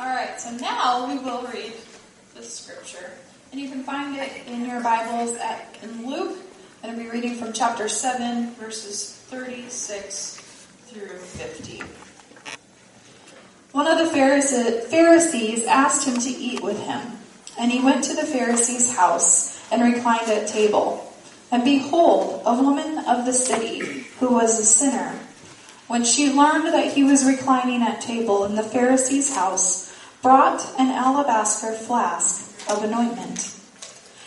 All right, so now we will read the scripture. And you can find it in your Bibles at, in Luke. I'm going to be reading from chapter 7, verses 36 through 50. One of the Pharisees asked him to eat with him, and he went to the Pharisee's house and reclined at table. And behold, a woman of the city, who was a sinner, when she learned that he was reclining at table in the Pharisee's house, brought an alabaster flask of anointment.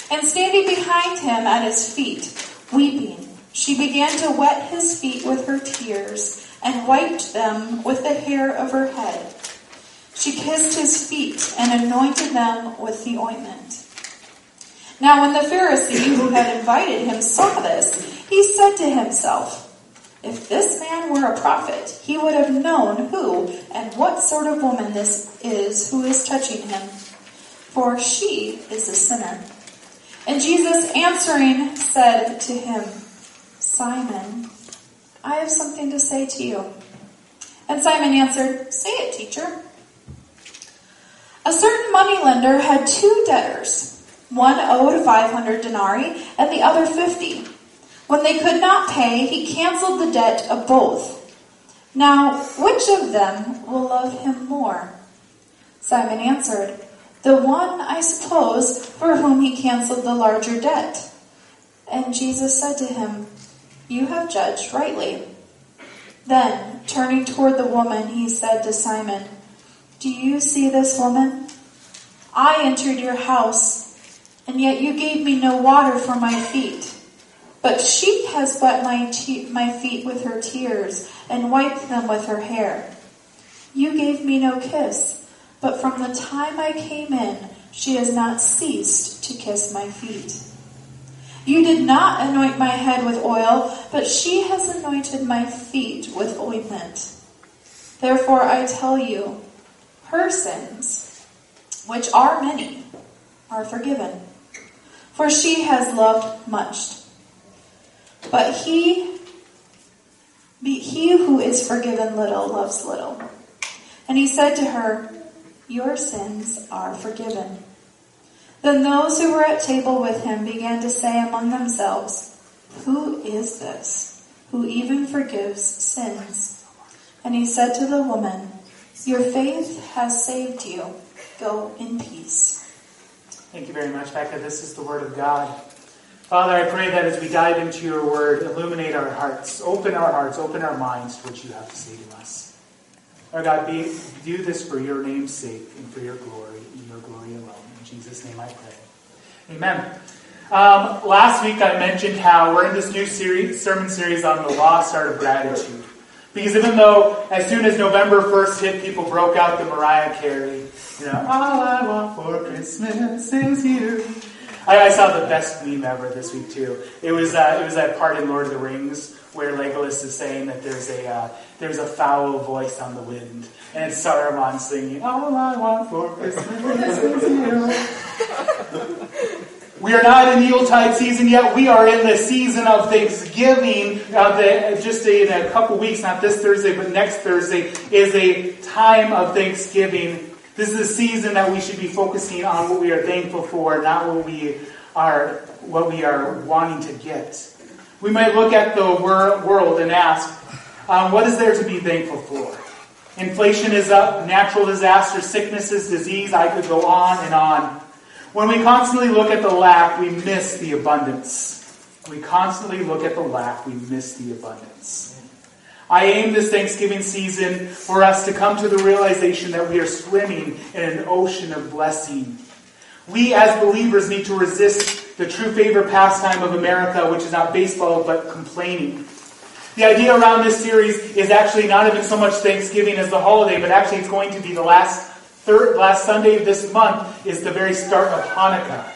And standing behind him at his feet, weeping, she began to wet his feet with her tears and wiped them with the hair of her head. She kissed his feet and anointed them with the ointment. Now when the Pharisee who had invited him saw this, he said to himself, if this man were a prophet, he would have known who and what sort of woman this is who is touching him, for she is a sinner. And Jesus answering said to him, Simon, I have something to say to you. And Simon answered, Say it, teacher. A certain moneylender had two debtors. One owed 500 denarii and the other 50. When they could not pay, he canceled the debt of both. Now, which of them will love him more? Simon answered, The one, I suppose, for whom he canceled the larger debt. And Jesus said to him, You have judged rightly. Then, turning toward the woman, he said to Simon, Do you see this woman? I entered your house, and yet you gave me no water for my feet. But she has wet my, te- my feet with her tears and wiped them with her hair. You gave me no kiss, but from the time I came in, she has not ceased to kiss my feet. You did not anoint my head with oil, but she has anointed my feet with ointment. Therefore I tell you, her sins, which are many, are forgiven, for she has loved much. But he, he who is forgiven little loves little. And he said to her, Your sins are forgiven. Then those who were at table with him began to say among themselves, Who is this who even forgives sins? And he said to the woman, Your faith has saved you. Go in peace. Thank you very much, Becca. This is the word of God. Father, I pray that as we dive into your word, illuminate our hearts, open our hearts, open our minds to what you have to say to us. Lord God, be, do this for your name's sake and for your glory, and your glory alone. In Jesus' name I pray. Amen. Um, last week I mentioned how we're in this new series, sermon series on the lost art of gratitude. Because even though as soon as November 1st hit, people broke out the Mariah Carey, you know, all I want for Christmas is you. I, I, saw the best meme ever this week too. It was uh, it was that part in Lord of the Rings where Legolas is saying that there's a uh, there's a foul voice on the wind, and it's Saruman singing, "All I want for Christmas is you." We are not in Yuletide season yet. We are in the season of Thanksgiving. Uh, the, just in a couple weeks, not this Thursday, but next Thursday, is a time of Thanksgiving this is a season that we should be focusing on what we are thankful for, not what we are what we are wanting to get. We might look at the wor- world and ask, um, what is there to be thankful for? Inflation is up, natural disasters, sicknesses, disease, I could go on and on. When we constantly look at the lack, we miss the abundance. we constantly look at the lack, we miss the abundance. I aim this Thanksgiving season for us to come to the realization that we are swimming in an ocean of blessing. We as believers need to resist the true favorite pastime of America, which is not baseball, but complaining. The idea around this series is actually not even so much Thanksgiving as the holiday, but actually it's going to be the last third, last Sunday of this month is the very start of Hanukkah.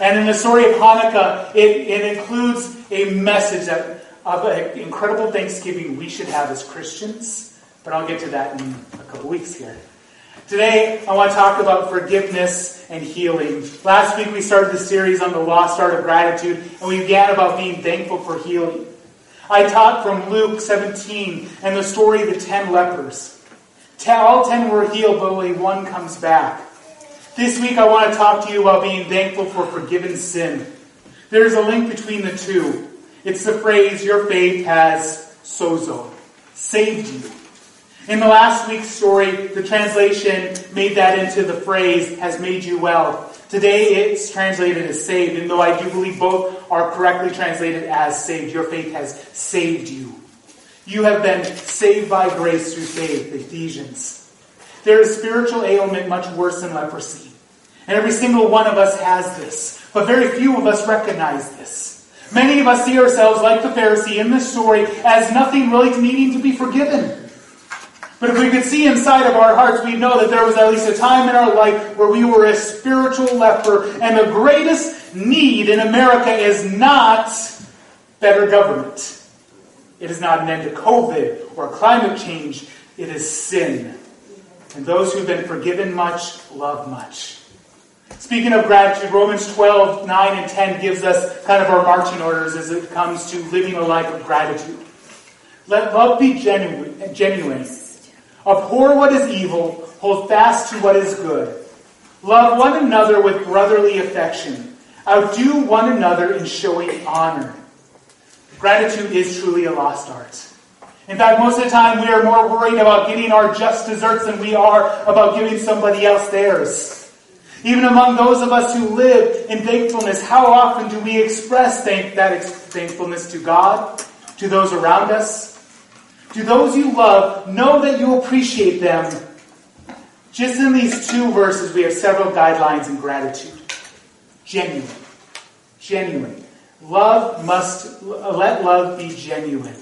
And in the story of Hanukkah, it, it includes a message that of an incredible Thanksgiving we should have as Christians, but I'll get to that in a couple weeks here. Today, I want to talk about forgiveness and healing. Last week, we started the series on the lost art of gratitude, and we began about being thankful for healing. I taught from Luke 17 and the story of the ten lepers. All ten were healed, but only one comes back. This week I want to talk to you about being thankful for forgiven sin. There's a link between the two. It's the phrase, your faith has sozo, saved you. In the last week's story, the translation made that into the phrase, has made you well. Today it's translated as saved, and though I do believe both are correctly translated as saved, your faith has saved you. You have been saved by grace through faith, Ephesians. There is spiritual ailment much worse than leprosy. And every single one of us has this. But very few of us recognize this. Many of us see ourselves, like the Pharisee in this story, as nothing really needing to be forgiven. But if we could see inside of our hearts, we'd know that there was at least a time in our life where we were a spiritual leper. And the greatest need in America is not better government. It is not an end to COVID or climate change. It is sin. And those who've been forgiven much love much. Speaking of gratitude, Romans 12, 9 and 10 gives us kind of our marching orders as it comes to living a life of gratitude. Let love be genuine, genuine. Abhor what is evil, hold fast to what is good. Love one another with brotherly affection. Outdo one another in showing honor. Gratitude is truly a lost art. In fact, most of the time we are more worried about getting our just desserts than we are about giving somebody else theirs. Even among those of us who live in thankfulness, how often do we express thank- that ex- thankfulness to God, to those around us? Do those you love know that you appreciate them? Just in these two verses, we have several guidelines in gratitude. Genuine. Genuine. Love must, let love be genuine.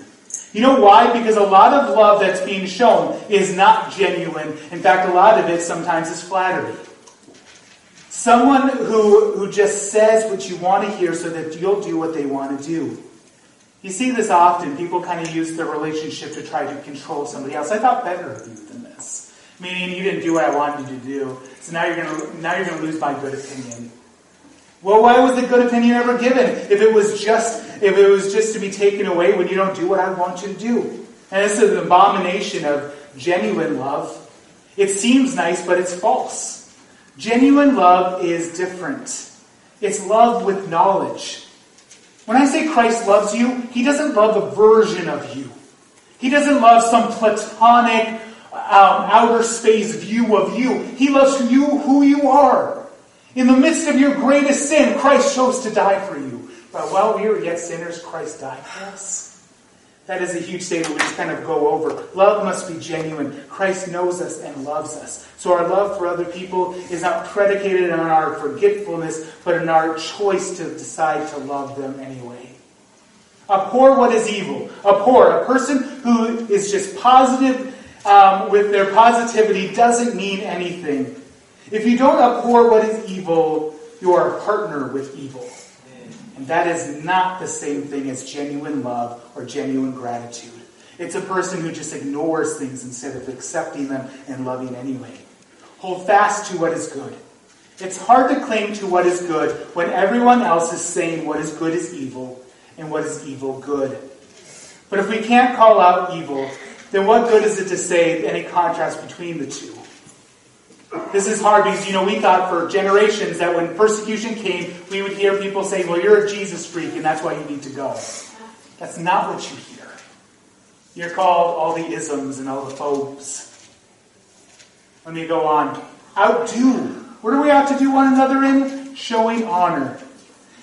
You know why? Because a lot of love that's being shown is not genuine. In fact, a lot of it sometimes is flattery. Someone who, who just says what you want to hear so that you'll do what they want to do. You see this often. People kind of use their relationship to try to control somebody else. I thought better of you than this. Meaning you didn't do what I wanted you to do. So now you're gonna now you're gonna lose my good opinion. Well, why was the good opinion ever given if it was just if it was just to be taken away when you don't do what I want you to do? And this is an abomination of genuine love. It seems nice, but it's false. Genuine love is different. It's love with knowledge. When I say Christ loves you, he doesn't love a version of you. He doesn't love some platonic um, outer space view of you. He loves you who you are. In the midst of your greatest sin, Christ chose to die for you. But while we were yet sinners, Christ died for us. That is a huge statement we just kind of go over. Love must be genuine. Christ knows us and loves us. So our love for other people is not predicated on our forgetfulness, but in our choice to decide to love them anyway. Abhor what is evil. Abhor, a person who is just positive um, with their positivity doesn't mean anything. If you don't abhor what is evil, you are a partner with evil. And that is not the same thing as genuine love or genuine gratitude. It's a person who just ignores things instead of accepting them and loving anyway. Hold fast to what is good. It's hard to cling to what is good when everyone else is saying what is good is evil and what is evil good. But if we can't call out evil, then what good is it to say any contrast between the two? This is hard because, you know, we thought for generations that when persecution came, we would hear people say, well, you're a Jesus freak and that's why you need to go. That's not what you hear. You're called all the isms and all the phobes. Let me go on. Outdo. What do we have to do one another in? Showing honor.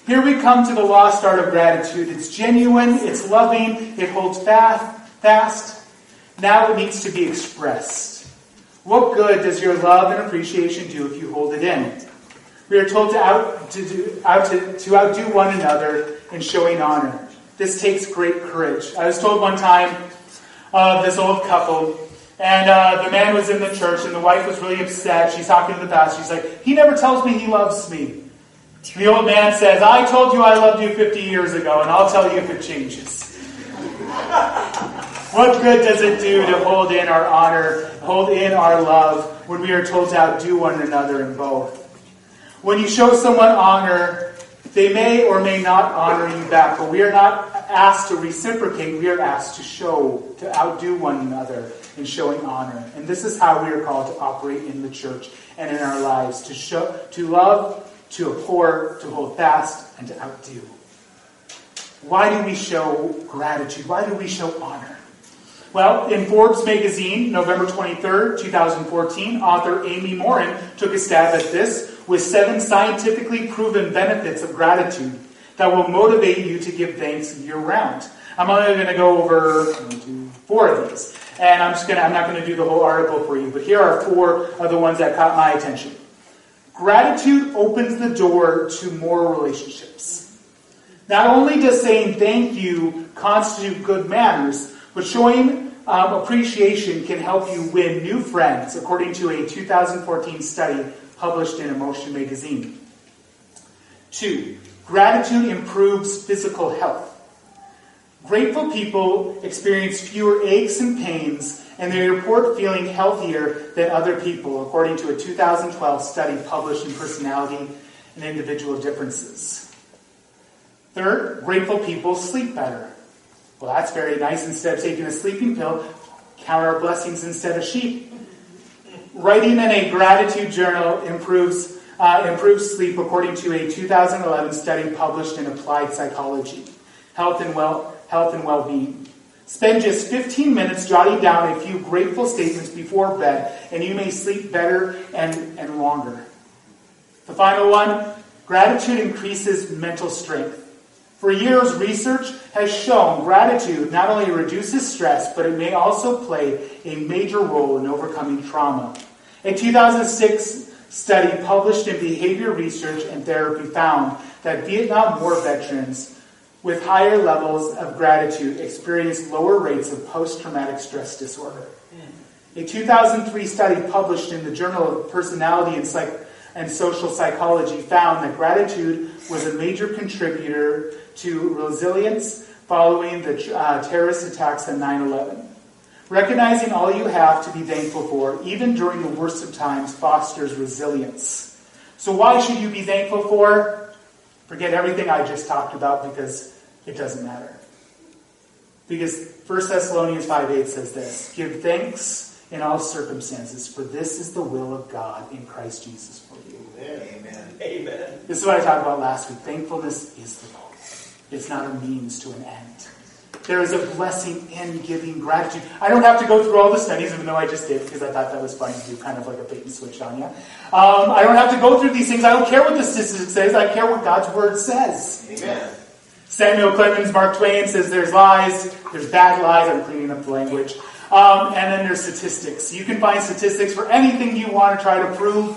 Here we come to the lost art of gratitude. It's genuine, it's loving, it holds fast, fast. Now it needs to be expressed. What good does your love and appreciation do if you hold it in? We are told to, out, to, do, out to, to outdo one another in showing honor. This takes great courage. I was told one time of uh, this old couple, and uh, the man was in the church, and the wife was really upset. She's talking to the pastor. She's like, He never tells me he loves me. The old man says, I told you I loved you 50 years ago, and I'll tell you if it changes. What good does it do to hold in our honor, hold in our love, when we are told to outdo one another in both? When you show someone honor, They may or may not honor you back, but we are not asked to reciprocate. We are asked to show, to outdo one another in showing honor. And this is how we are called to operate in the church and in our lives to show, to love, to abhor, to hold fast, and to outdo. Why do we show gratitude? Why do we show honor? Well, in Forbes magazine, November 23rd, 2014, author Amy Morin took a stab at this with seven scientifically proven benefits of gratitude that will motivate you to give thanks year round. I'm only going to go over four of these. And I'm just going to, I'm not going to do the whole article for you, but here are four of the ones that caught my attention. Gratitude opens the door to more relationships. Not only does saying thank you constitute good manners, but showing um, appreciation can help you win new friends, according to a 2014 study published in Emotion magazine. Two, gratitude improves physical health. Grateful people experience fewer aches and pains, and they report feeling healthier than other people, according to a 2012 study published in Personality and Individual Differences. Third, grateful people sleep better. Well, that's very nice. Instead of taking a sleeping pill, count our blessings instead of sheep. Writing in a gratitude journal improves, uh, improves sleep, according to a 2011 study published in Applied Psychology, Health and, well, Health and Well-being. Spend just 15 minutes jotting down a few grateful statements before bed, and you may sleep better and, and longer. The final one gratitude increases mental strength. For years, research has shown gratitude not only reduces stress, but it may also play a major role in overcoming trauma. A 2006 study published in Behavior Research and Therapy found that Vietnam War veterans with higher levels of gratitude experienced lower rates of post traumatic stress disorder. A 2003 study published in the Journal of Personality and, Psych- and Social Psychology found that gratitude was a major contributor to resilience following the uh, terrorist attacks on 9 11. Recognizing all you have to be thankful for, even during the worst of times, fosters resilience. So, why should you be thankful for? Forget everything I just talked about because it doesn't matter. Because 1 Thessalonians 5 8 says this Give thanks in all circumstances, for this is the will of God in Christ Jesus for you. Amen. Amen. This is what I talked about last week. Thankfulness is the goal, it's not a means to an end. There is a blessing in giving gratitude. I don't have to go through all the studies, even though I just did, because I thought that was fun to do, kind of like a bait and switch on you. Um, I don't have to go through these things. I don't care what the statistic says. I care what God's word says. Amen. Samuel Clemens, Mark Twain says there's lies, there's bad lies. I'm cleaning up the language. Um, and then there's statistics. You can find statistics for anything you want to try to prove,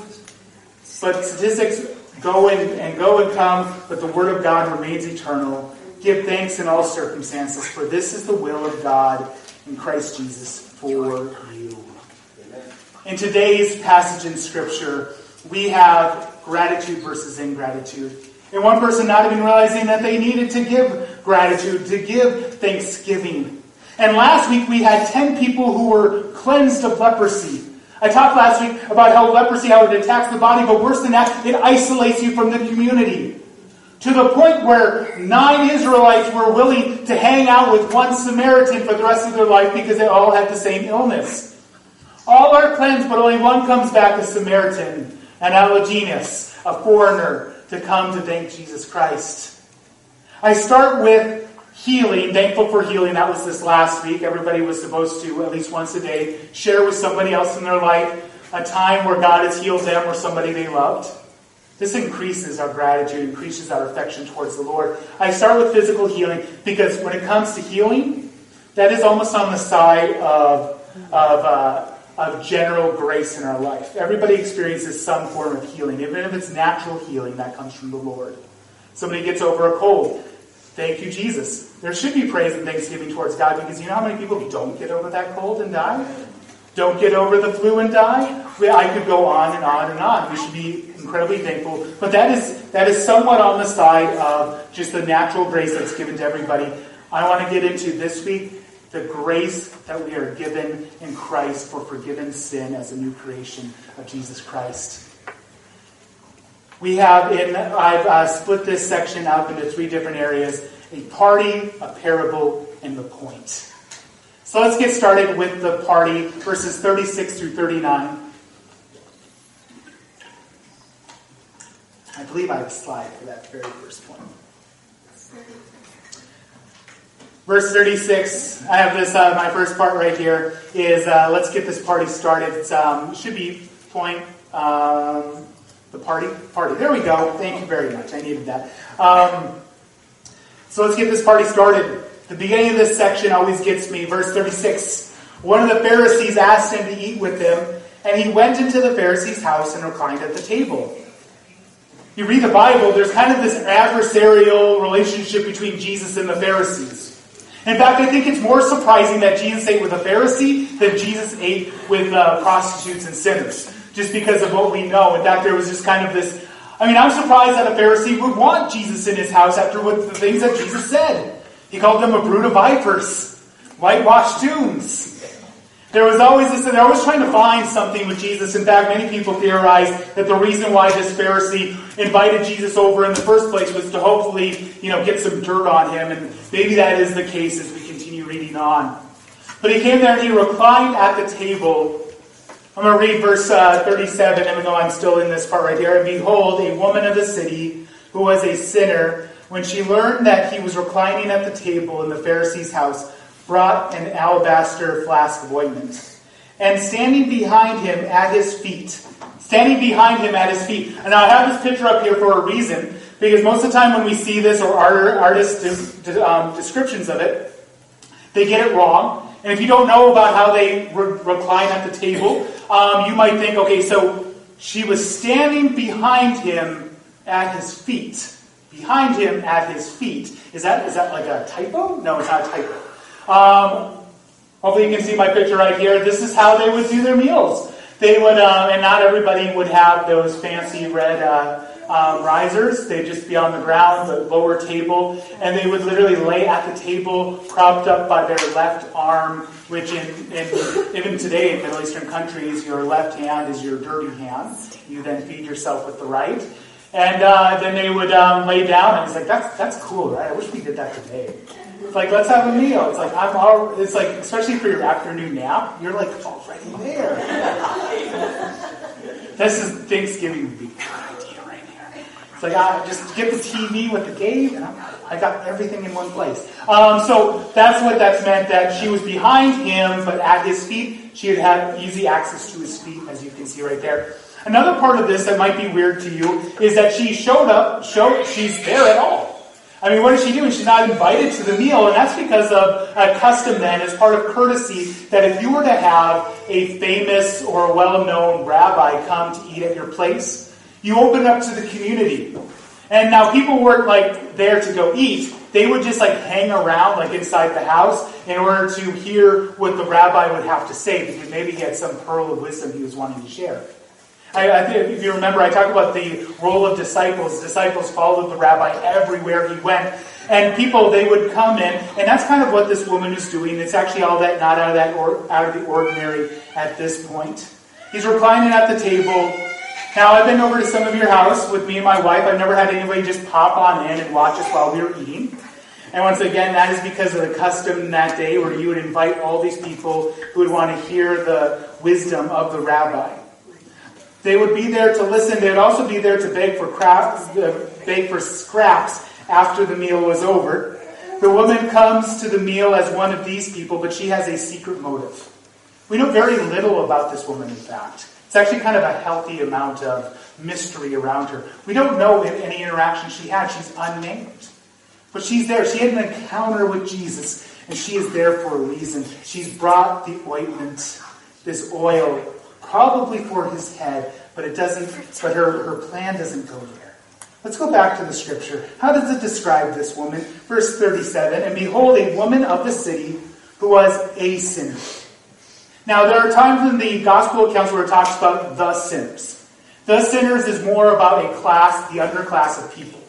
but statistics go and, and go and come, but the Word of God remains eternal. Give thanks in all circumstances, for this is the will of God in Christ Jesus for you. In today's passage in Scripture, we have gratitude versus ingratitude. And one person not even realizing that they needed to give gratitude, to give thanksgiving. And last week we had 10 people who were cleansed of leprosy. I talked last week about how leprosy, how it attacks the body, but worse than that, it isolates you from the community. To the point where nine Israelites were willing to hang out with one Samaritan for the rest of their life because they all had the same illness. All are cleansed, but only one comes back a Samaritan, an allogenes, a foreigner, to come to thank Jesus Christ. I start with healing, thankful for healing. That was this last week. Everybody was supposed to, at least once a day, share with somebody else in their life a time where God has healed them or somebody they loved. This increases our gratitude, increases our affection towards the Lord. I start with physical healing because when it comes to healing, that is almost on the side of, of, uh, of general grace in our life. Everybody experiences some form of healing, even if it's natural healing that comes from the Lord. Somebody gets over a cold. Thank you, Jesus. There should be praise and thanksgiving towards God because you know how many people don't get over that cold and die? Don't get over the flu and die? I could go on and on and on. We should be incredibly thankful. But that is that is somewhat on the side of just the natural grace that's given to everybody. I want to get into this week the grace that we are given in Christ for forgiven sin as a new creation of Jesus Christ. We have in, I've uh, split this section up into three different areas a party, a parable, and the point. So let's get started with the party, verses 36 through 39. I believe I have a slide for that very first point. Verse 36, I have this, uh, my first part right here is uh, let's get this party started. It um, should be point, um, the party, party. There we go. Thank you very much. I needed that. Um, so let's get this party started. The beginning of this section always gets me. Verse 36. One of the Pharisees asked him to eat with him, and he went into the Pharisee's house and reclined at the table. You read the Bible, there's kind of this adversarial relationship between Jesus and the Pharisees. In fact, I think it's more surprising that Jesus ate with a Pharisee than Jesus ate with uh, prostitutes and sinners, just because of what we know. In fact, there was just kind of this. I mean, I'm surprised that a Pharisee would want Jesus in his house after what the things that Jesus said. He called them a brood of vipers, whitewashed tombs. There was always this, they're always trying to find something with Jesus. In fact, many people theorize that the reason why this Pharisee invited Jesus over in the first place was to hopefully, you know, get some dirt on him. And maybe that is the case as we continue reading on. But he came there and he reclined at the table. I'm going to read verse uh, 37, even though I'm still in this part right here. And behold, a woman of the city who was a sinner, when she learned that he was reclining at the table in the Pharisee's house, brought an alabaster flask of ointment. And standing behind him at his feet, standing behind him at his feet. And I have this picture up here for a reason, because most of the time when we see this or artist um, descriptions of it, they get it wrong. And if you don't know about how they re- recline at the table, um, you might think, okay, so she was standing behind him at his feet. Behind him at his feet. Is that is that like a typo? No, it's not a typo. Um, hopefully you can see my picture right here. This is how they would do their meals. They would, uh, and not everybody would have those fancy red uh, um, risers. They'd just be on the ground, the lower table, and they would literally lay at the table, propped up by their left arm, which in, in even today in Middle Eastern countries, your left hand is your dirty hand. You then feed yourself with the right. And uh, then they would um, lay down, and it's like, that's, that's cool, right? I wish we did that today. It's like, let's have a meal. It's like, I'm all, it's like, especially for your afternoon nap, you're like already there. this is Thanksgiving would like, I just get the TV with the game, and I'm, I got everything in one place. Um, so that's what that's meant, that she was behind him, but at his feet, she had had easy access to his feet, as you can see right there. Another part of this that might be weird to you is that she showed up, showed, she's there at all. I mean, what is she doing? She's not invited to the meal, and that's because of a custom then, as part of courtesy, that if you were to have a famous or well-known rabbi come to eat at your place, you open up to the community. And now people weren't like there to go eat. They would just like hang around like inside the house in order to hear what the rabbi would have to say because maybe he had some pearl of wisdom he was wanting to share. I, I think if you remember, I talked about the role of disciples. Disciples followed the rabbi everywhere he went. And people, they would come in, and that's kind of what this woman is doing. It's actually all that, not out of that, or, out of the ordinary at this point. He's reclining at the table. Now, I've been over to some of your house with me and my wife. I've never had anybody just pop on in and watch us while we were eating. And once again, that is because of the custom that day where you would invite all these people who would want to hear the wisdom of the rabbi. They would be there to listen. They'd also be there to beg for, crafts, uh, beg for scraps after the meal was over. The woman comes to the meal as one of these people, but she has a secret motive. We know very little about this woman, in fact. It's actually kind of a healthy amount of mystery around her. We don't know if any interaction she had. She's unnamed. But she's there. She had an encounter with Jesus, and she is there for a reason. She's brought the ointment, this oil, probably for his head, but it doesn't, but her, her plan doesn't go there. Let's go back to the scripture. How does it describe this woman? Verse 37, and behold, a woman of the city who was a sinner. Now, there are times in the gospel accounts where it talks about the sinners. The sinners is more about a class, the underclass of people.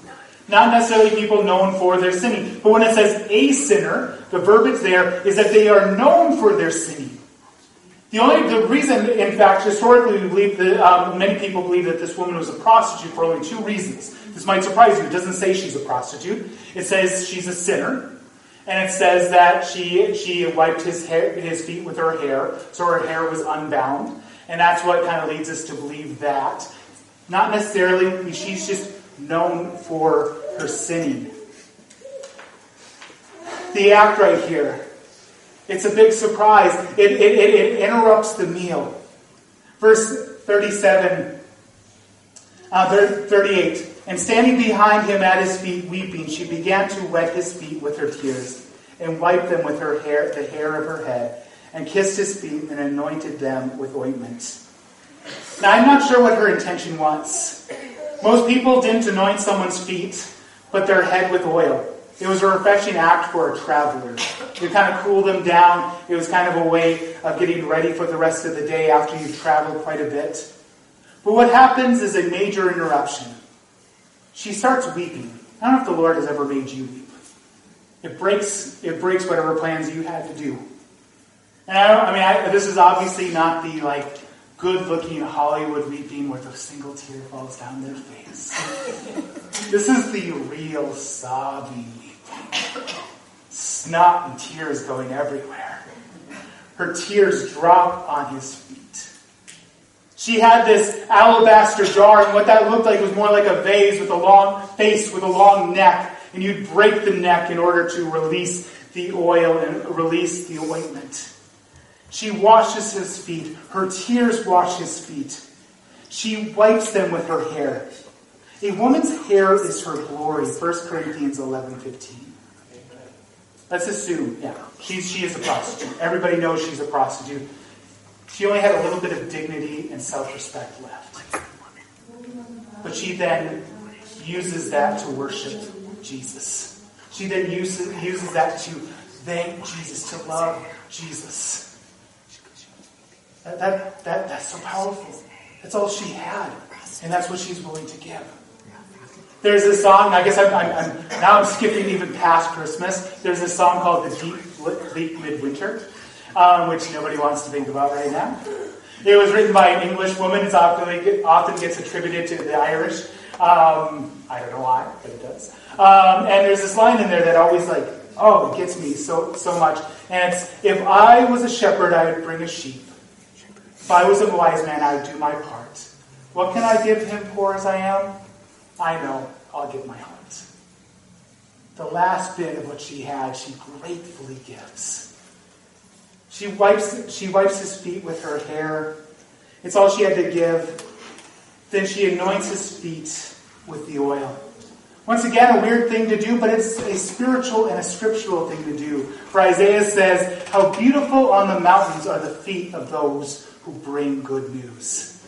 Not necessarily people known for their sinning. But when it says a sinner, the verbiage there is that they are known for their sinning. The only the reason, in fact, historically, we believe that um, many people believe that this woman was a prostitute for only two reasons. This might surprise you. It doesn't say she's a prostitute. It says she's a sinner, and it says that she she wiped his hair, his feet with her hair, so her hair was unbound, and that's what kind of leads us to believe that. Not necessarily. She's just known for her sinning. The act right here it's a big surprise. It, it, it, it interrupts the meal. Verse 37, uh, 38. And standing behind him at his feet, weeping, she began to wet his feet with her tears, and wiped them with her hair, the hair of her head, and kissed his feet, and anointed them with ointment. Now, I'm not sure what her intention was. Most people didn't anoint someone's feet, but their head with oil. It was a refreshing act for a traveler. It kind of cooled them down. It was kind of a way of getting ready for the rest of the day after you've traveled quite a bit. But what happens is a major interruption. She starts weeping. I don't know if the Lord has ever made you weep. It breaks, it breaks whatever plans you had to do. And I, I mean, I, this is obviously not the like good-looking Hollywood weeping where a single tear falls down their face. this is the real sobbing snot and tears going everywhere. Her tears drop on his feet. She had this alabaster jar, and what that looked like was more like a vase with a long face with a long neck, and you'd break the neck in order to release the oil and release the ointment. She washes his feet. Her tears wash his feet. She wipes them with her hair. A woman's hair is her glory. 1 Corinthians 11 15. Let's assume, yeah, she's, she is a prostitute. Everybody knows she's a prostitute. She only had a little bit of dignity and self respect left. But she then uses that to worship Jesus. She then uses, uses that to thank Jesus, to love Jesus. That, that, that, that's so powerful. That's all she had. And that's what she's willing to give. There's a song, I guess I'm, I'm, I'm, now I'm skipping even past Christmas. There's a song called The Deep Bleak Midwinter, um, which nobody wants to think about right now. It was written by an English woman. It often, often gets attributed to the Irish. Um, I don't know why, but it does. Um, and there's this line in there that always like, oh, it gets me so so much. And it's, if I was a shepherd, I would bring a sheep. If I was a wise man, I would do my part. What can I give him, poor as I am? I know, I'll give my heart. The last bit of what she had, she gratefully gives. She wipes, she wipes his feet with her hair. It's all she had to give. Then she anoints his feet with the oil. Once again, a weird thing to do, but it's a spiritual and a scriptural thing to do. For Isaiah says, How beautiful on the mountains are the feet of those who bring good news.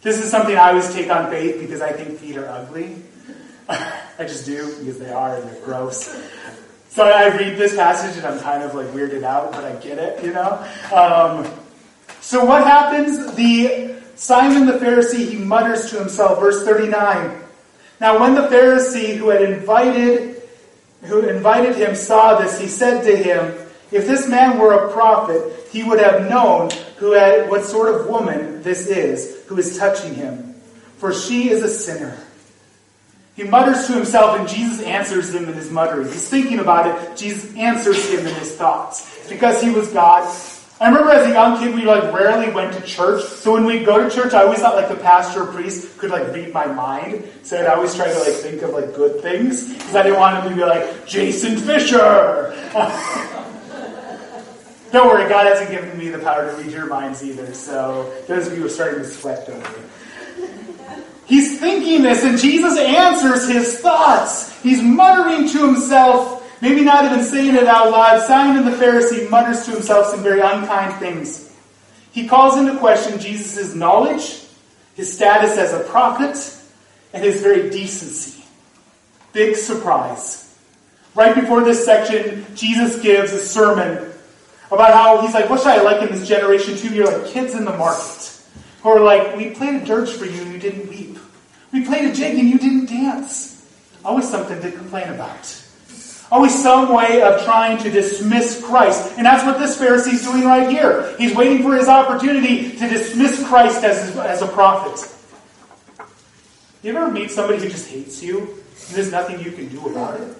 This is something I always take on faith because I think feet are ugly. I just do because they are and they're gross. So I read this passage and I'm kind of like weirded out, but I get it, you know. Um, so what happens? The Simon the Pharisee he mutters to himself, verse thirty nine. Now when the Pharisee who had invited who invited him saw this, he said to him, If this man were a prophet, he would have known who had, what sort of woman this is who is touching him, for she is a sinner. He mutters to himself, and Jesus answers him in his muttering. He's thinking about it. Jesus answers him in his thoughts. Because he was God. I remember as a young kid, we like rarely went to church. So when we go to church, I always thought like the pastor or priest could like read my mind. So I'd always try to like think of like good things because I didn't want him to be like Jason Fisher. Don't worry, God hasn't given me the power to read your minds either. So those of you who are starting to sweat, worry. He's thinking this, and Jesus answers his thoughts. He's muttering to himself, maybe not even saying it out loud. Simon the Pharisee mutters to himself some very unkind things. He calls into question Jesus' knowledge, his status as a prophet, and his very decency. Big surprise. Right before this section, Jesus gives a sermon about how he's like, what should I like in this generation too? You're like kids in the market. Are like, we planted a dirge for you and you didn't weep. We played a jig and you didn't dance. Always something to complain about. Always some way of trying to dismiss Christ. And that's what this Pharisee's doing right here. He's waiting for his opportunity to dismiss Christ as, as a prophet. You ever meet somebody who just hates you? And there's nothing you can do about it?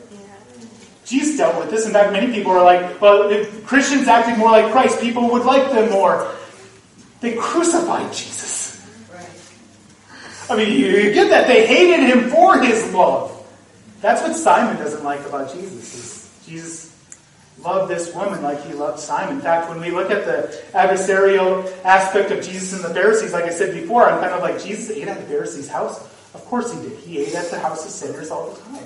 Jesus dealt with this. In fact, many people are like, well, if Christians acted more like Christ, people would like them more. They crucified Jesus. I mean, you get that. They hated him for his love. That's what Simon doesn't like about Jesus. Is Jesus loved this woman like he loved Simon. In fact, when we look at the adversarial aspect of Jesus and the Pharisees, like I said before, I'm kind of like, Jesus ate at the Pharisees' house? Of course he did. He ate at the house of sinners all the time.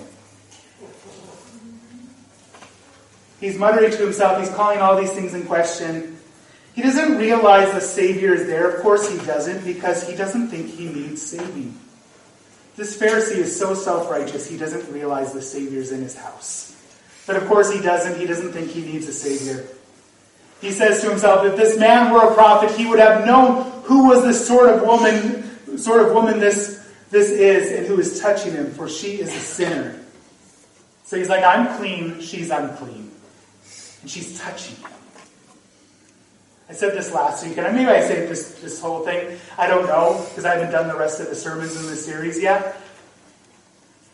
He's muttering to himself, he's calling all these things in question. He doesn't realize the Savior is there. Of course he doesn't, because he doesn't think he needs saving. This Pharisee is so self righteous, he doesn't realize the Savior's in his house. But of course, he doesn't. He doesn't think he needs a Savior. He says to himself, if this man were a prophet, he would have known who was this sort of woman, sort of woman this, this is, and who is touching him, for she is a sinner. So he's like, I'm clean, she's unclean. And she's touching him. I said this last week, and maybe I say this, this whole thing. I don't know, because I haven't done the rest of the sermons in the series yet.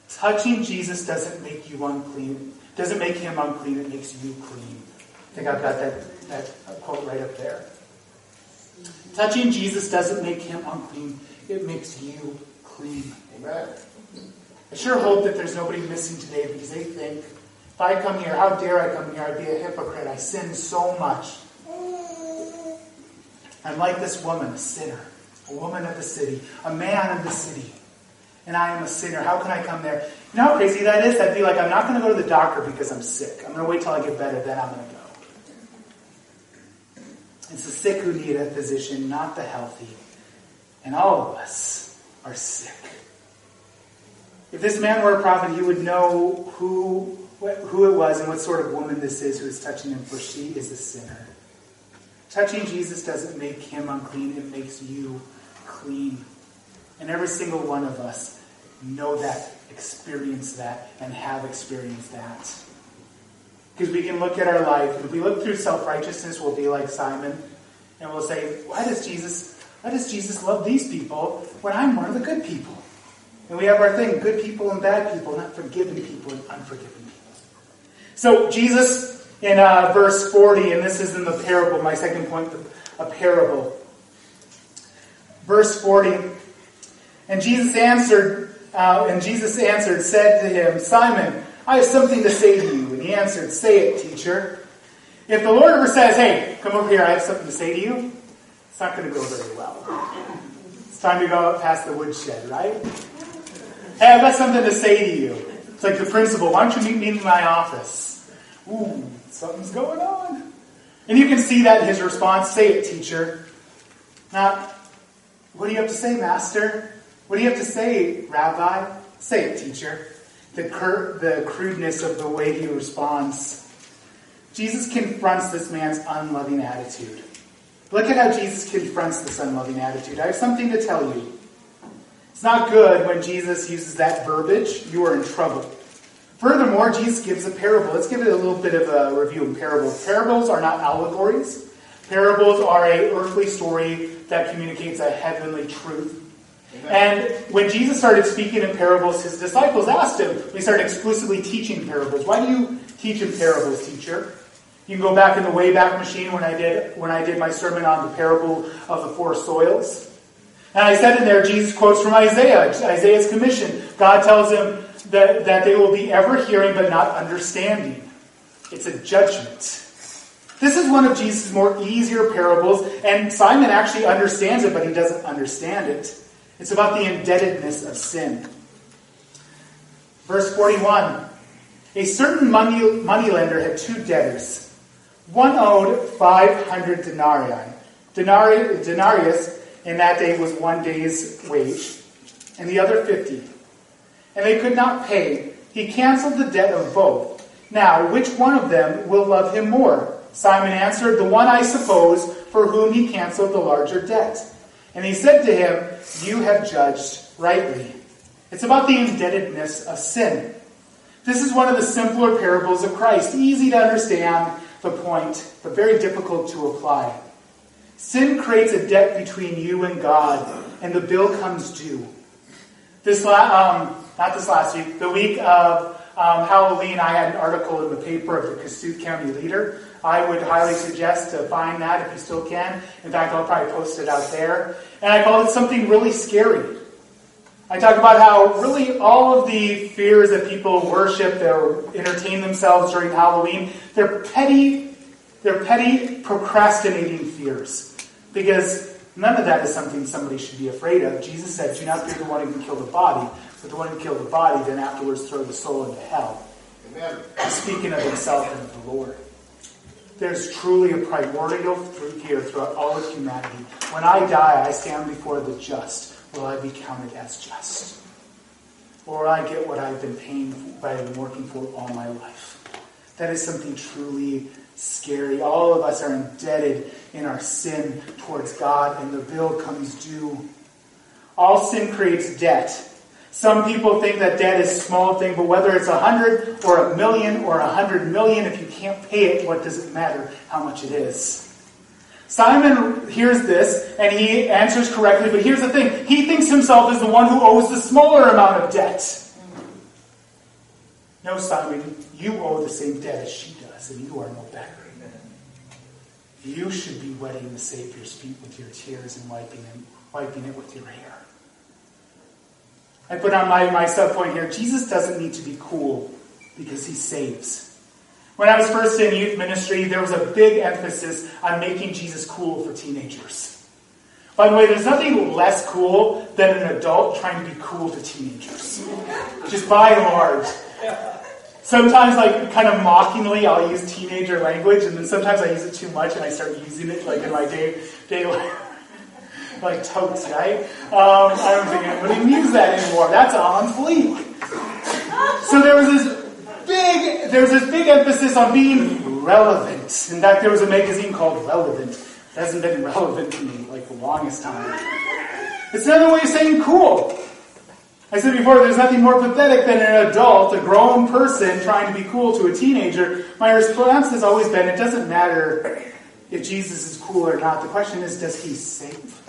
Touching Jesus doesn't make you unclean. Doesn't make him unclean, it makes you clean. I think I've got that, that quote right up there. Touching Jesus doesn't make him unclean, it makes you clean. Amen. I sure hope that there's nobody missing today because they think, if I come here, how dare I come here? I'd be a hypocrite. I sin so much. I'm like this woman, a sinner, a woman of the city, a man of the city, and I am a sinner. How can I come there? You know how crazy that is? I'd be like, I'm not going to go to the doctor because I'm sick. I'm going to wait till I get better, then I'm going to go. It's the sick who need a physician, not the healthy. And all of us are sick. If this man were a prophet, he would know who, who it was and what sort of woman this is who is touching him, for she is a sinner. Touching Jesus doesn't make him unclean, it makes you clean. And every single one of us know that, experience that, and have experienced that. Because we can look at our life, and if we look through self-righteousness, we'll be like Simon, and we'll say, why does Jesus, why does Jesus love these people when I'm one of the good people? And we have our thing, good people and bad people, not forgiven people and unforgiven people. So Jesus in uh, verse 40, and this is in the parable, my second point, a parable. Verse 40, and Jesus answered, uh, and Jesus answered, said to him, Simon, I have something to say to you. And he answered, Say it, teacher. If the Lord ever says, Hey, come over here, I have something to say to you, it's not going to go very well. It's time to go past the woodshed, right? Hey, I've got something to say to you. It's like the principal, why don't you meet me in my office? Ooh, something's going on. And you can see that in his response. Say it, teacher. Not, what do you have to say, master? What do you have to say, rabbi? Say it, teacher. The, cur- the crudeness of the way he responds. Jesus confronts this man's unloving attitude. Look at how Jesus confronts this unloving attitude. I have something to tell you. It's not good when Jesus uses that verbiage. You are in trouble. Furthermore, Jesus gives a parable. Let's give it a little bit of a review of parables. Parables are not allegories. Parables are a earthly story that communicates a heavenly truth. Amen. And when Jesus started speaking in parables, his disciples asked him, we started exclusively teaching parables. Why do you teach in parables, teacher? You can go back in the Wayback Machine when I did when I did my sermon on the parable of the four soils. And I said in there, Jesus quotes from Isaiah, Isaiah's commission. God tells him that, that they will be ever hearing but not understanding. It's a judgment. This is one of Jesus' more easier parables, and Simon actually understands it, but he doesn't understand it. It's about the indebtedness of sin. Verse 41 A certain money, moneylender had two debtors. One owed 500 denarii. Denari, denarius in that day was one day's wage, and the other 50 and they could not pay. He canceled the debt of both. Now, which one of them will love him more? Simon answered, The one, I suppose, for whom he canceled the larger debt. And he said to him, You have judged rightly. It's about the indebtedness of sin. This is one of the simpler parables of Christ, easy to understand the point, but very difficult to apply. Sin creates a debt between you and God, and the bill comes due. This la- um, not this last week, the week of um, Halloween, I had an article in the paper of the Kossuth County Leader. I would highly suggest to find that if you still can. In fact, I'll probably post it out there. And I called it something really scary. I talk about how really all of the fears that people worship, or entertain themselves during Halloween, they're petty, they're petty procrastinating fears. Because none of that is something somebody should be afraid of. Jesus said, Do not fear the one who can kill the body, but the one who killed the body, then afterwards throw the soul into hell. Amen. Speaking of himself and of the Lord. There's truly a primordial truth here throughout all of humanity. When I die, I stand before the just will I be counted as just? Or I get what I've been paying, what I've been working for all my life? That is something truly scary. All of us are indebted in our sin towards God, and the bill comes due. All sin creates debt. Some people think that debt is a small thing, but whether it's a hundred or a million or a hundred million, if you can't pay it, what does it matter how much it is? Simon hears this and he answers correctly, but here's the thing he thinks himself as the one who owes the smaller amount of debt. No, Simon, you owe the same debt as she does, and you are no better. You should be wetting the Savior's feet with your tears and wiping it, wiping it with your hair. I put on my, my sub point here Jesus doesn't need to be cool because he saves. When I was first in youth ministry, there was a big emphasis on making Jesus cool for teenagers. By the way, there's nothing less cool than an adult trying to be cool to teenagers. Just by and large. Sometimes, like, kind of mockingly, I'll use teenager language, and then sometimes I use it too much and I start using it, like, in my day, day like totes, right? Um, I don't think anybody needs that anymore. That's on fleek. So there was this big, there's this big emphasis on being relevant. In fact, there was a magazine called Relevant. It hasn't been relevant to me like the longest time. It's another way of saying cool. I said before, there's nothing more pathetic than an adult, a grown person, trying to be cool to a teenager. My response has always been, it doesn't matter if Jesus is cool or not. The question is, does he save?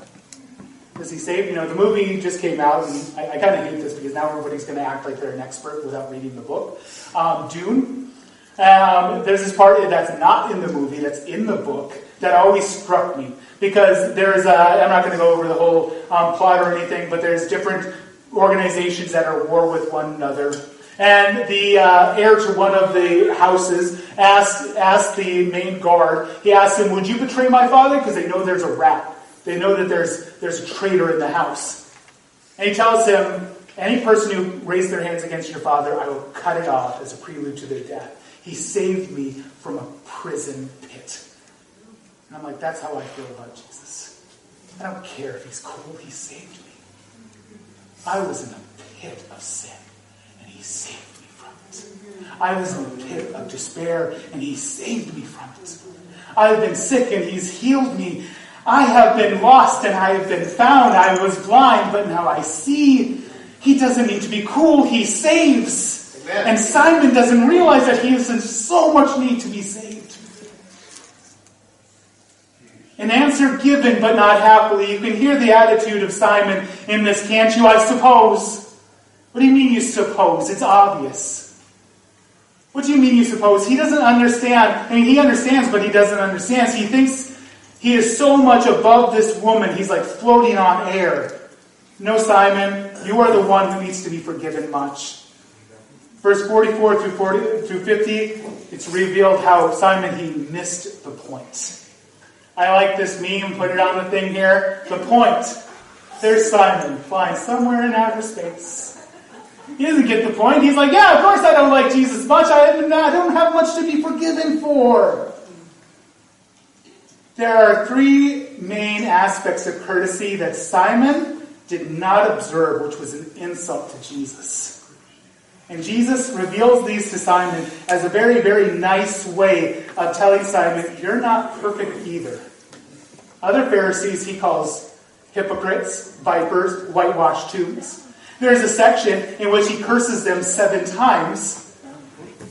Does he save? You know, the movie just came out, and I, I kind of hate this because now everybody's going to act like they're an expert without reading the book. Um, Dune. Um, there's this part that's not in the movie, that's in the book, that always struck me. Because there's, a, I'm not going to go over the whole um, plot or anything, but there's different organizations that are at war with one another. And the uh, heir to one of the houses asked, asked the main guard, he asked him, Would you betray my father? Because they know there's a rat. They know that there's, there's a traitor in the house. And he tells him, any person who raised their hands against your father, I will cut it off as a prelude to their death. He saved me from a prison pit. And I'm like, that's how I feel about Jesus. I don't care if he's cool, he saved me. I was in a pit of sin, and he saved me from it. I was in a pit of despair, and he saved me from it. I've been sick, and he's healed me. I have been lost and I have been found. I was blind, but now I see. He doesn't need to be cool, he saves. Amen. And Simon doesn't realize that he is in so much need to be saved. An answer given, but not happily. You can hear the attitude of Simon in this, can't you? I suppose. What do you mean you suppose? It's obvious. What do you mean you suppose? He doesn't understand. I mean, he understands, but he doesn't understand. He thinks he is so much above this woman, he's like floating on air. No, Simon, you are the one who needs to be forgiven much. Verse 44 through 40 through 50, it's revealed how Simon he missed the point. I like this meme, put it on the thing here. The point. There's Simon flying somewhere in outer space. He doesn't get the point. He's like, yeah, of course I don't like Jesus much. I, don't have much to be forgiven for. There are three main aspects of courtesy that Simon did not observe, which was an insult to Jesus. And Jesus reveals these to Simon as a very, very nice way of telling Simon, you're not perfect either. Other Pharisees he calls hypocrites, vipers, whitewashed tombs. There's a section in which he curses them seven times,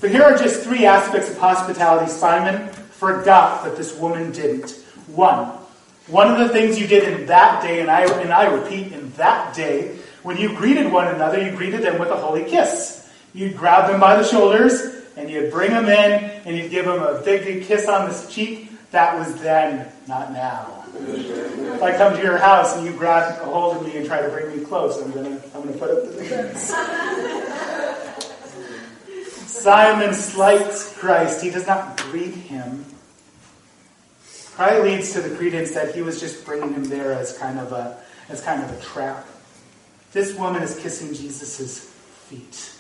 But here are just three aspects of hospitality Simon forgot, but this woman didn't. One, one of the things you did in that day, and I, and I repeat, in that day, when you greeted one another, you greeted them with a holy kiss. You'd grab them by the shoulders, and you'd bring them in, and you'd give them a big kiss on the cheek. That was then, not now. If I come to your house and you grab a hold of me and try to bring me close, I'm gonna I'm gonna put up the defense. Simon slights Christ. He does not greet him. Probably leads to the credence that he was just bringing him there as kind of a as kind of a trap. This woman is kissing Jesus' feet.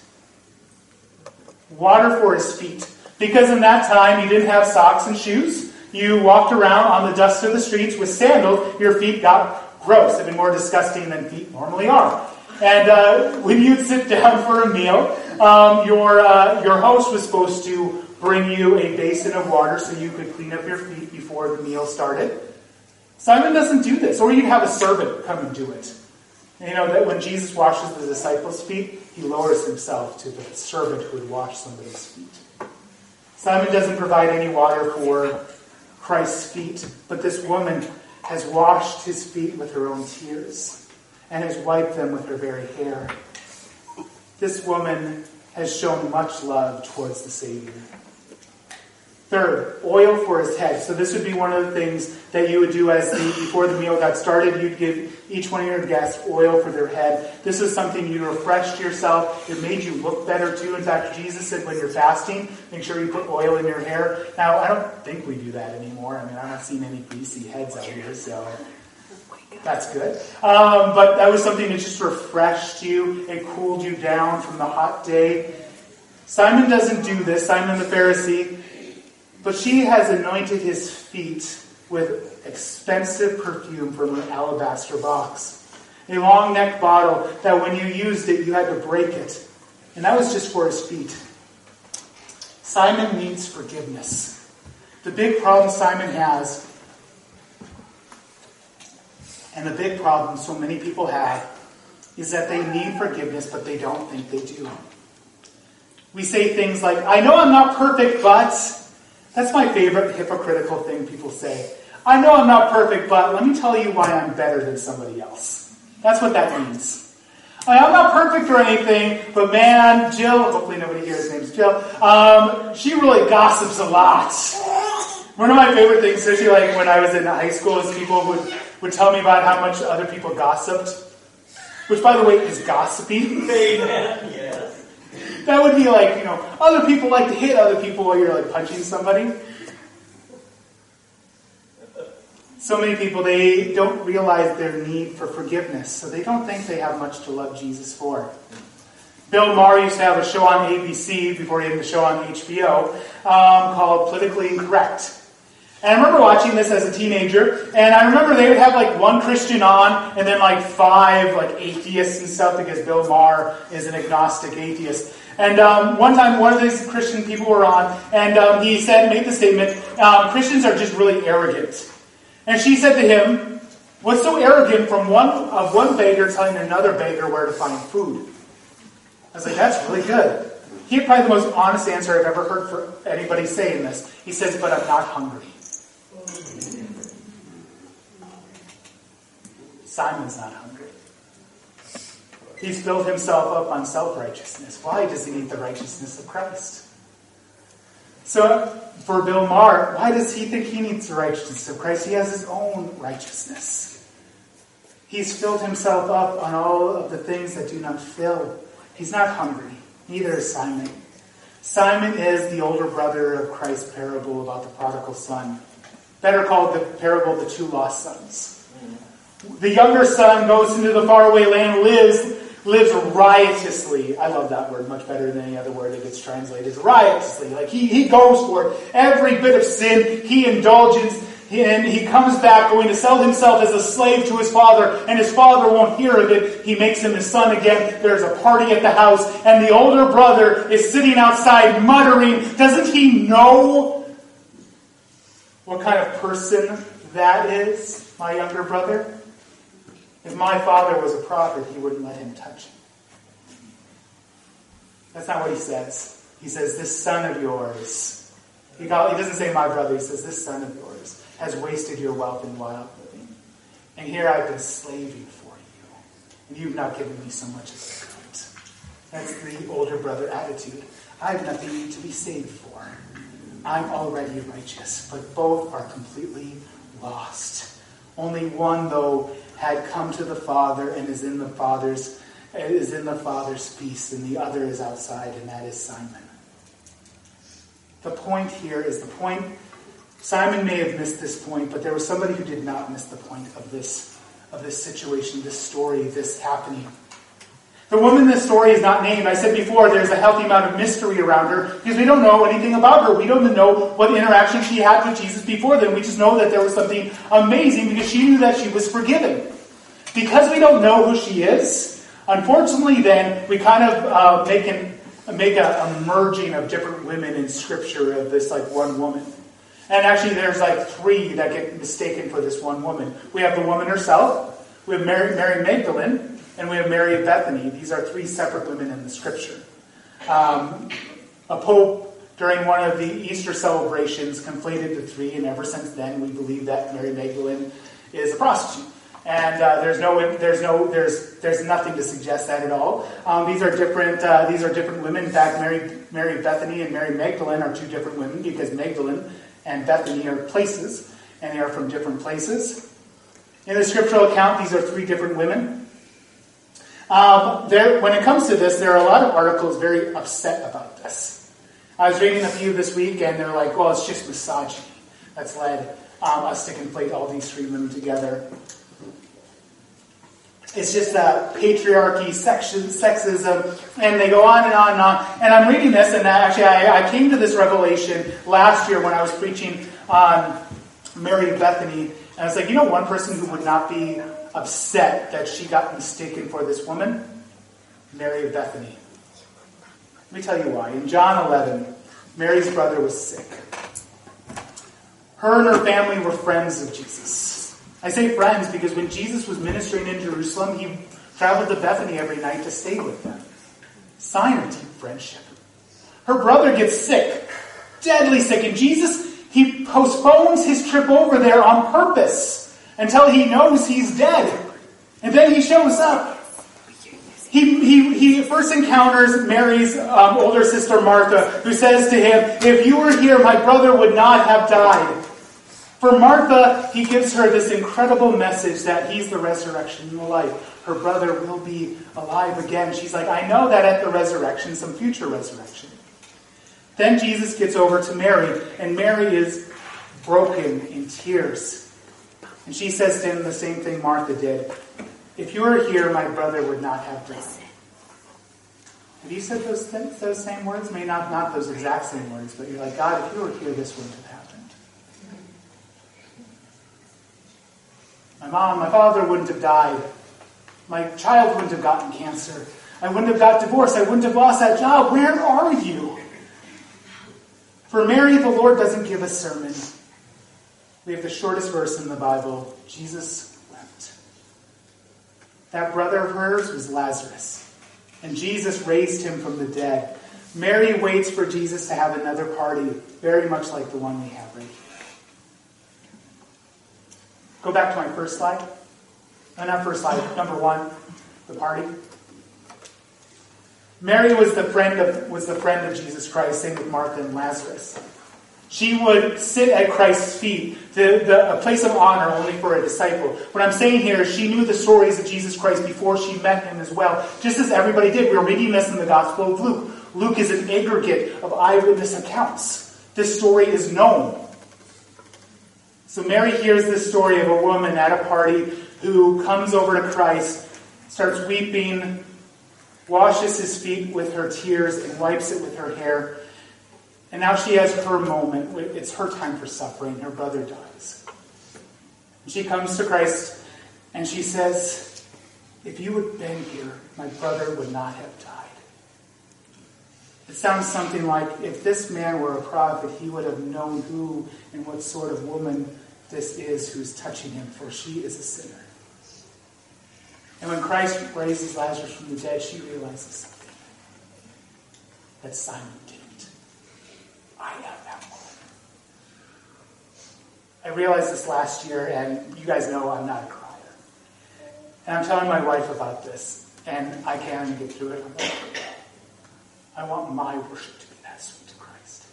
Water for his feet. Because in that time you didn't have socks and shoes. You walked around on the dust of the streets with sandals. Your feet got gross, even more disgusting than feet normally are. And uh, when you'd sit down for a meal, um, your, uh, your host was supposed to bring you a basin of water so you could clean up your feet before the meal started. Simon doesn't do this, or you'd have a servant come and do it. You know that when Jesus washes the disciples' feet, he lowers himself to the servant who would wash somebody's feet. Simon doesn't provide any water for Christ's feet, but this woman has washed his feet with her own tears and has wiped them with her very hair. This woman has shown much love towards the Savior. Third, oil for his head. So this would be one of the things that you would do as the, before the meal got started. You'd give each one of your guests oil for their head. This is something you refreshed yourself. It made you look better too. In fact, Jesus said when you're fasting, make sure you put oil in your hair. Now, I don't think we do that anymore. I mean, I'm not seeing any greasy heads out here, so that's good. Um, but that was something that just refreshed you. It cooled you down from the hot day. Simon doesn't do this. Simon the Pharisee but she has anointed his feet with expensive perfume from an alabaster box. A long neck bottle that when you used it, you had to break it. And that was just for his feet. Simon needs forgiveness. The big problem Simon has, and the big problem so many people have, is that they need forgiveness, but they don't think they do. We say things like, I know I'm not perfect, but that's my favorite hypocritical thing people say. I know I'm not perfect, but let me tell you why I'm better than somebody else. That's what that means. I'm not perfect or anything, but man, Jill, hopefully nobody here, his name's Jill, um, she really gossips a lot. One of my favorite things, especially like when I was in high school, is people would, would tell me about how much other people gossiped. Which, by the way, is gossiping. That would be like, you know, other people like to hit other people while you're like punching somebody. So many people, they don't realize their need for forgiveness, so they don't think they have much to love Jesus for. Bill Maher used to have a show on ABC before he had the show on HBO um, called Politically Incorrect. And I remember watching this as a teenager, and I remember they would have like one Christian on, and then like five like atheists and stuff, because Bill Maher is an agnostic atheist. And um, one time, one of these Christian people were on, and um, he said, made the statement, um, Christians are just really arrogant. And she said to him, What's so arrogant from one of one beggar telling another beggar where to find food? I was like, That's really good. He had probably the most honest answer I've ever heard for anybody saying this. He says, But I'm not hungry. Simon's not hungry. He's filled himself up on self righteousness. Why does he need the righteousness of Christ? So, for Bill Maher, why does he think he needs the righteousness of Christ? He has his own righteousness. He's filled himself up on all of the things that do not fill. He's not hungry. Neither is Simon. Simon is the older brother of Christ's parable about the prodigal son, better called the parable of the two lost sons. The younger son goes into the faraway land, lives lives riotously. I love that word much better than any other word that gets translated. Riotously. Like he, he goes for it. Every bit of sin he indulges and he comes back going to sell himself as a slave to his father, and his father won't hear of it. He makes him his son again. There's a party at the house, and the older brother is sitting outside muttering, Doesn't he know what kind of person that is, my younger brother? If my father was a prophet, he wouldn't let him touch him. That's not what he says. He says, This son of yours, he, he doesn't say my brother, he says, This son of yours has wasted your wealth in wild living. And here I've been slaving for you, and you've not given me so much as a coat. That's the older brother attitude. I have nothing to be saved for. I'm already righteous, but both are completely lost. Only one, though, had come to the Father and is in the Father's is in the Father's peace, and the other is outside, and that is Simon. The point here is the point. Simon may have missed this point, but there was somebody who did not miss the point of this of this situation, this story, this happening. The woman in this story is not named. I said before, there's a healthy amount of mystery around her because we don't know anything about her. We don't even know what interaction she had with Jesus before then. We just know that there was something amazing because she knew that she was forgiven. Because we don't know who she is, unfortunately, then we kind of uh, make, an, make a, a merging of different women in Scripture of this like one woman. And actually, there's like three that get mistaken for this one woman. We have the woman herself. We have Mary, Mary Magdalene and we have Mary of Bethany. These are three separate women in the scripture. Um, a pope during one of the Easter celebrations conflated the three, and ever since then we believe that Mary Magdalene is a prostitute. And uh, there's no, there's no, there's, there's nothing to suggest that at all. Um, these are different, uh, these are different women. In fact, Mary, Mary Bethany and Mary Magdalene are two different women because Magdalene and Bethany are places, and they are from different places. In the scriptural account, these are three different women. Um, there, when it comes to this, there are a lot of articles very upset about this. I was reading a few this week, and they're like, well, it's just misogyny that's led um, us to conflate all these three women together. It's just uh, patriarchy, section, sexism, and they go on and on and on. And I'm reading this, and actually, I, I came to this revelation last year when I was preaching on Mary Bethany, and I was like, you know, one person who would not be upset that she got mistaken for this woman? Mary of Bethany. Let me tell you why. In John 11, Mary's brother was sick. Her and her family were friends of Jesus. I say friends because when Jesus was ministering in Jerusalem, he traveled to Bethany every night to stay with them. Sign of deep friendship. Her brother gets sick, deadly sick, and Jesus, he postpones his trip over there on purpose until he knows he's dead. And then he shows up. He, he, he first encounters Mary's um, older sister Martha, who says to him, If you were here, my brother would not have died. For Martha, he gives her this incredible message that he's the resurrection and the life. Her brother will be alive again. She's like, I know that at the resurrection, some future resurrection. Then Jesus gets over to Mary, and Mary is broken in tears. And she says to him the same thing Martha did. If you were here, my brother would not have died. Have you said those, those same words? Maybe not, not those exact same words, but you're like, God, if you were here, this wouldn't have happened. My mom, my father wouldn't have died. My child wouldn't have gotten cancer. I wouldn't have got divorced. I wouldn't have lost that job. Where are you? For Mary, the Lord doesn't give a sermon. We have the shortest verse in the Bible Jesus wept. That brother of hers was Lazarus, and Jesus raised him from the dead. Mary waits for Jesus to have another party, very much like the one we have right here. Go back to my first slide. No, not first slide, number one, the party. Mary was the friend of was the friend of Jesus Christ, same with Martha and Lazarus. She would sit at Christ's feet, the, the, a place of honor only for a disciple. What I'm saying here is she knew the stories of Jesus Christ before she met him as well, just as everybody did. We're reading this in the Gospel of Luke. Luke is an aggregate of eyewitness accounts. This story is known. So Mary hears this story of a woman at a party who comes over to Christ, starts weeping, washes his feet with her tears, and wipes it with her hair. And now she has her moment. It's her time for suffering. Her brother dies. She comes to Christ and she says, If you had been here, my brother would not have died. It sounds something like if this man were a prophet, he would have known who and what sort of woman this is who's touching him, for she is a sinner. And when Christ raises Lazarus from the dead, she realizes something that Simon didn't. I am that woman. I realized this last year, and you guys know I'm not a crier. And I'm telling my wife about this, and I can't get through it. Like, I want my worship to be that sweet to Christ.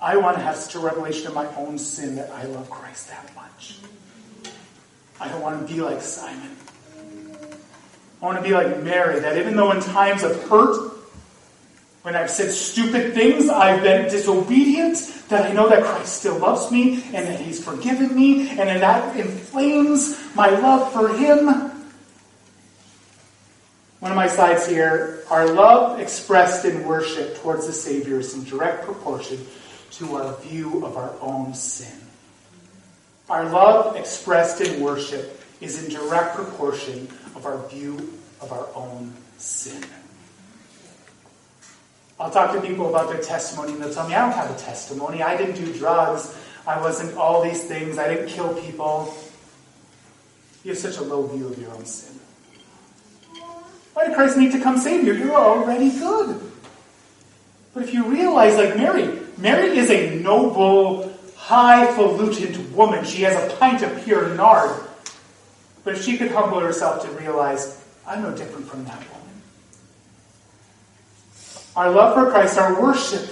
I want to have such a revelation of my own sin that I love Christ that much. I don't want to be like Simon. I want to be like Mary, that even though in times of hurt, when I've said stupid things, I've been disobedient, that I know that Christ still loves me and that He's forgiven me, and that inflames my love for Him. One of my slides here, our love expressed in worship towards the Savior is in direct proportion to our view of our own sin. Our love expressed in worship is in direct proportion of our view of our own sin. I'll talk to people about their testimony and they'll tell me, I don't have a testimony. I didn't do drugs. I wasn't all these things. I didn't kill people. You have such a low view of your own sin. Why did Christ need to come save you? You're already good. But if you realize, like Mary, Mary is a noble, highfalutin woman. She has a pint of pure nard. But if she could humble herself to realize, I'm no different from that woman. Our love for Christ, our worship.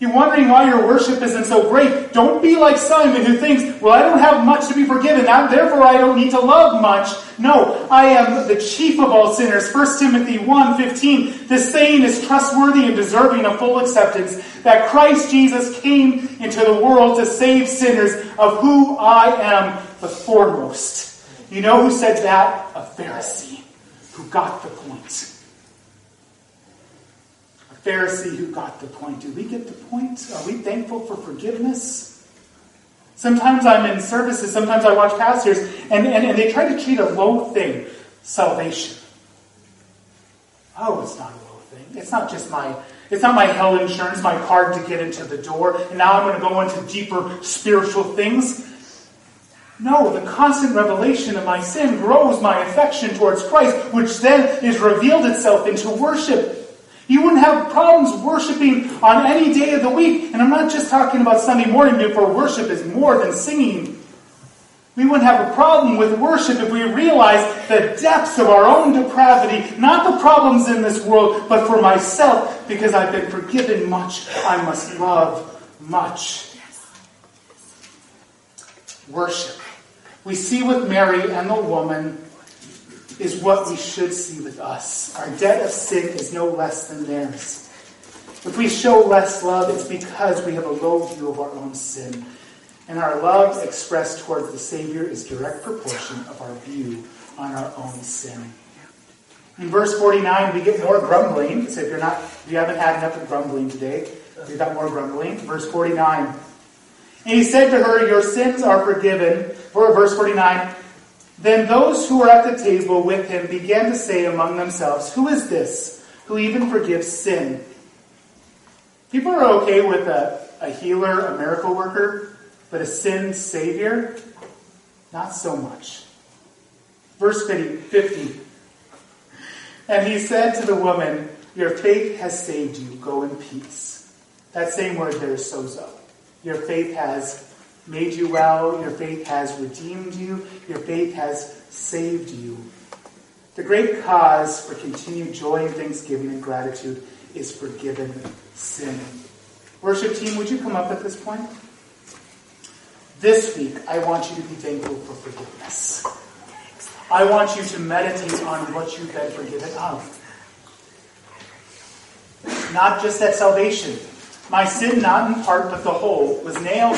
You're wondering why your worship isn't so great. Don't be like Simon who thinks, well, I don't have much to be forgiven, therefore I don't need to love much. No, I am the chief of all sinners. 1 Timothy 1.15, this saying is trustworthy and deserving of full acceptance, that Christ Jesus came into the world to save sinners, of who I am the foremost. You know who said that? A Pharisee who got the point. Pharisee who got the point. Do we get the point? Are we thankful for forgiveness? Sometimes I'm in services, sometimes I watch pastors, and, and, and they try to treat a low thing, salvation. Oh, it's not a low thing. It's not just my it's not my hell insurance, my card to get into the door, and now I'm going to go into deeper spiritual things. No, the constant revelation of my sin grows my affection towards Christ, which then is revealed itself into worship. You wouldn't have problems worshiping on any day of the week. And I'm not just talking about Sunday morning, for worship is more than singing. We wouldn't have a problem with worship if we realized the depths of our own depravity, not the problems in this world, but for myself, because I've been forgiven much, I must love much. Worship. We see with Mary and the woman is what we should see with us. Our debt of sin is no less than theirs. If we show less love, it's because we have a low view of our own sin. And our love expressed towards the Savior is direct proportion of our view on our own sin. In verse 49, we get more grumbling. So if you're not, if you haven't had enough of grumbling today, we've got more grumbling. Verse 49. And he said to her, Your sins are forgiven. For verse 49, then those who were at the table with him began to say among themselves, Who is this who even forgives sin? People are okay with a, a healer, a miracle worker, but a sin savior? Not so much. Verse 50. And he said to the woman, Your faith has saved you. Go in peace. That same word there is sozo. Your faith has made you well. Your faith has redeemed you. Your faith has saved you. The great cause for continued joy and thanksgiving and gratitude is forgiven sin. Worship team, would you come up at this point? This week, I want you to be thankful for forgiveness. I want you to meditate on what you've been forgiven of. Not just at salvation. My sin, not in part, but the whole, was nailed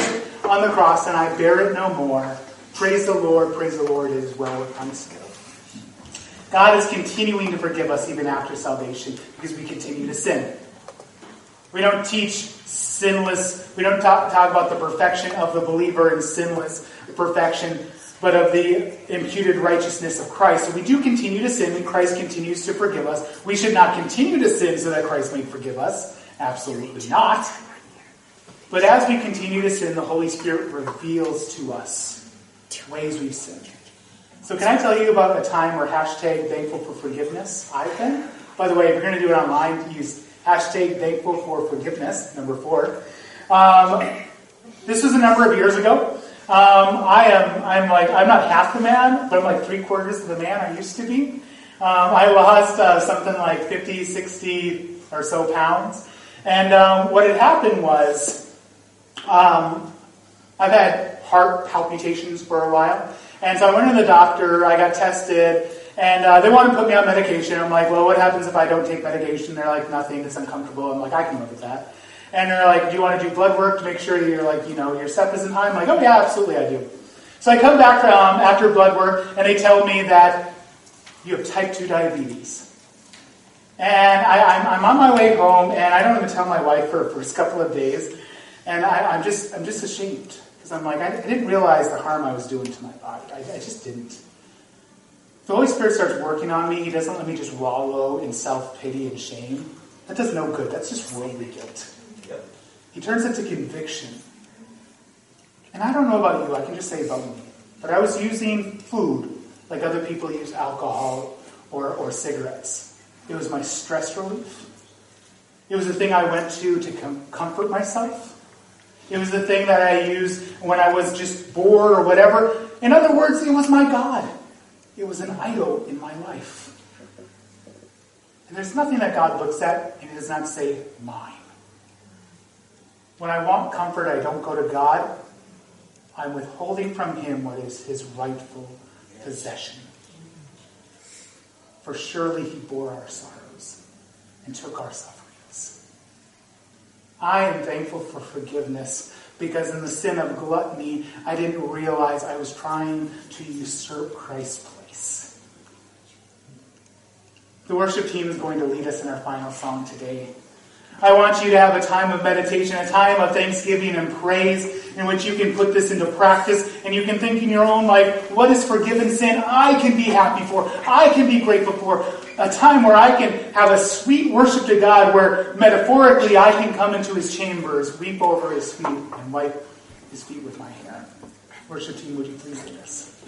on the cross, and I bear it no more. Praise the Lord, praise the Lord, it is well with my soul. God is continuing to forgive us even after salvation because we continue to sin. We don't teach sinless, we don't talk, talk about the perfection of the believer in sinless perfection, but of the imputed righteousness of Christ. So we do continue to sin and Christ continues to forgive us. We should not continue to sin so that Christ may forgive us. Absolutely not. But as we continue to sin, the Holy Spirit reveals to us ways we've sinned. So can I tell you about a time where hashtag thankful for forgiveness? I've been. By the way, if you're going to do it online, use Hashtag thankful for forgiveness, number four. Um, this was a number of years ago. Um, I am, I'm like, I'm not half the man, but I'm like three quarters of the man I used to be. Um, I lost uh, something like 50, 60 or so pounds. And um, what had happened was, um, I've had heart palpitations for a while. And so I went to the doctor, I got tested, and uh, they want to put me on medication. I'm like, well, what happens if I don't take medication? They're like, nothing, it's uncomfortable. I'm like, I can live with that. And they're like, do you want to do blood work to make sure that you're like, you know, your step isn't high? I'm like, oh yeah, absolutely I do. So I come back um, after blood work, and they tell me that you have type 2 diabetes. And I, am on my way home, and I don't even tell my wife for, for a couple of days. And I, am just, I'm just ashamed. Because I'm like, I, I, didn't realize the harm I was doing to my body. I, I just didn't. The Holy Spirit starts working on me. He doesn't let me just wallow in self pity and shame. That does no good. That's just worldly guilt. Yep. He turns it to conviction. And I don't know about you, I can just say about me. But I was using food like other people use alcohol or, or cigarettes. It was my stress relief. It was the thing I went to to com- comfort myself. It was the thing that I used when I was just bored or whatever. In other words, it was my God. It was an idol in my life. And there's nothing that God looks at and does not say, mine. When I want comfort, I don't go to God. I'm withholding from Him what is His rightful possession. For surely He bore our sorrows and took our sufferings. I am thankful for forgiveness because in the sin of gluttony, I didn't realize I was trying to usurp Christ's place. The worship team is going to lead us in our final song today. I want you to have a time of meditation, a time of thanksgiving and praise in which you can put this into practice and you can think in your own life, what is forgiven sin I can be happy for, I can be grateful for. A time where I can have a sweet worship to God where metaphorically I can come into his chambers, weep over his feet, and wipe his feet with my hair. Worship team, would you please do this?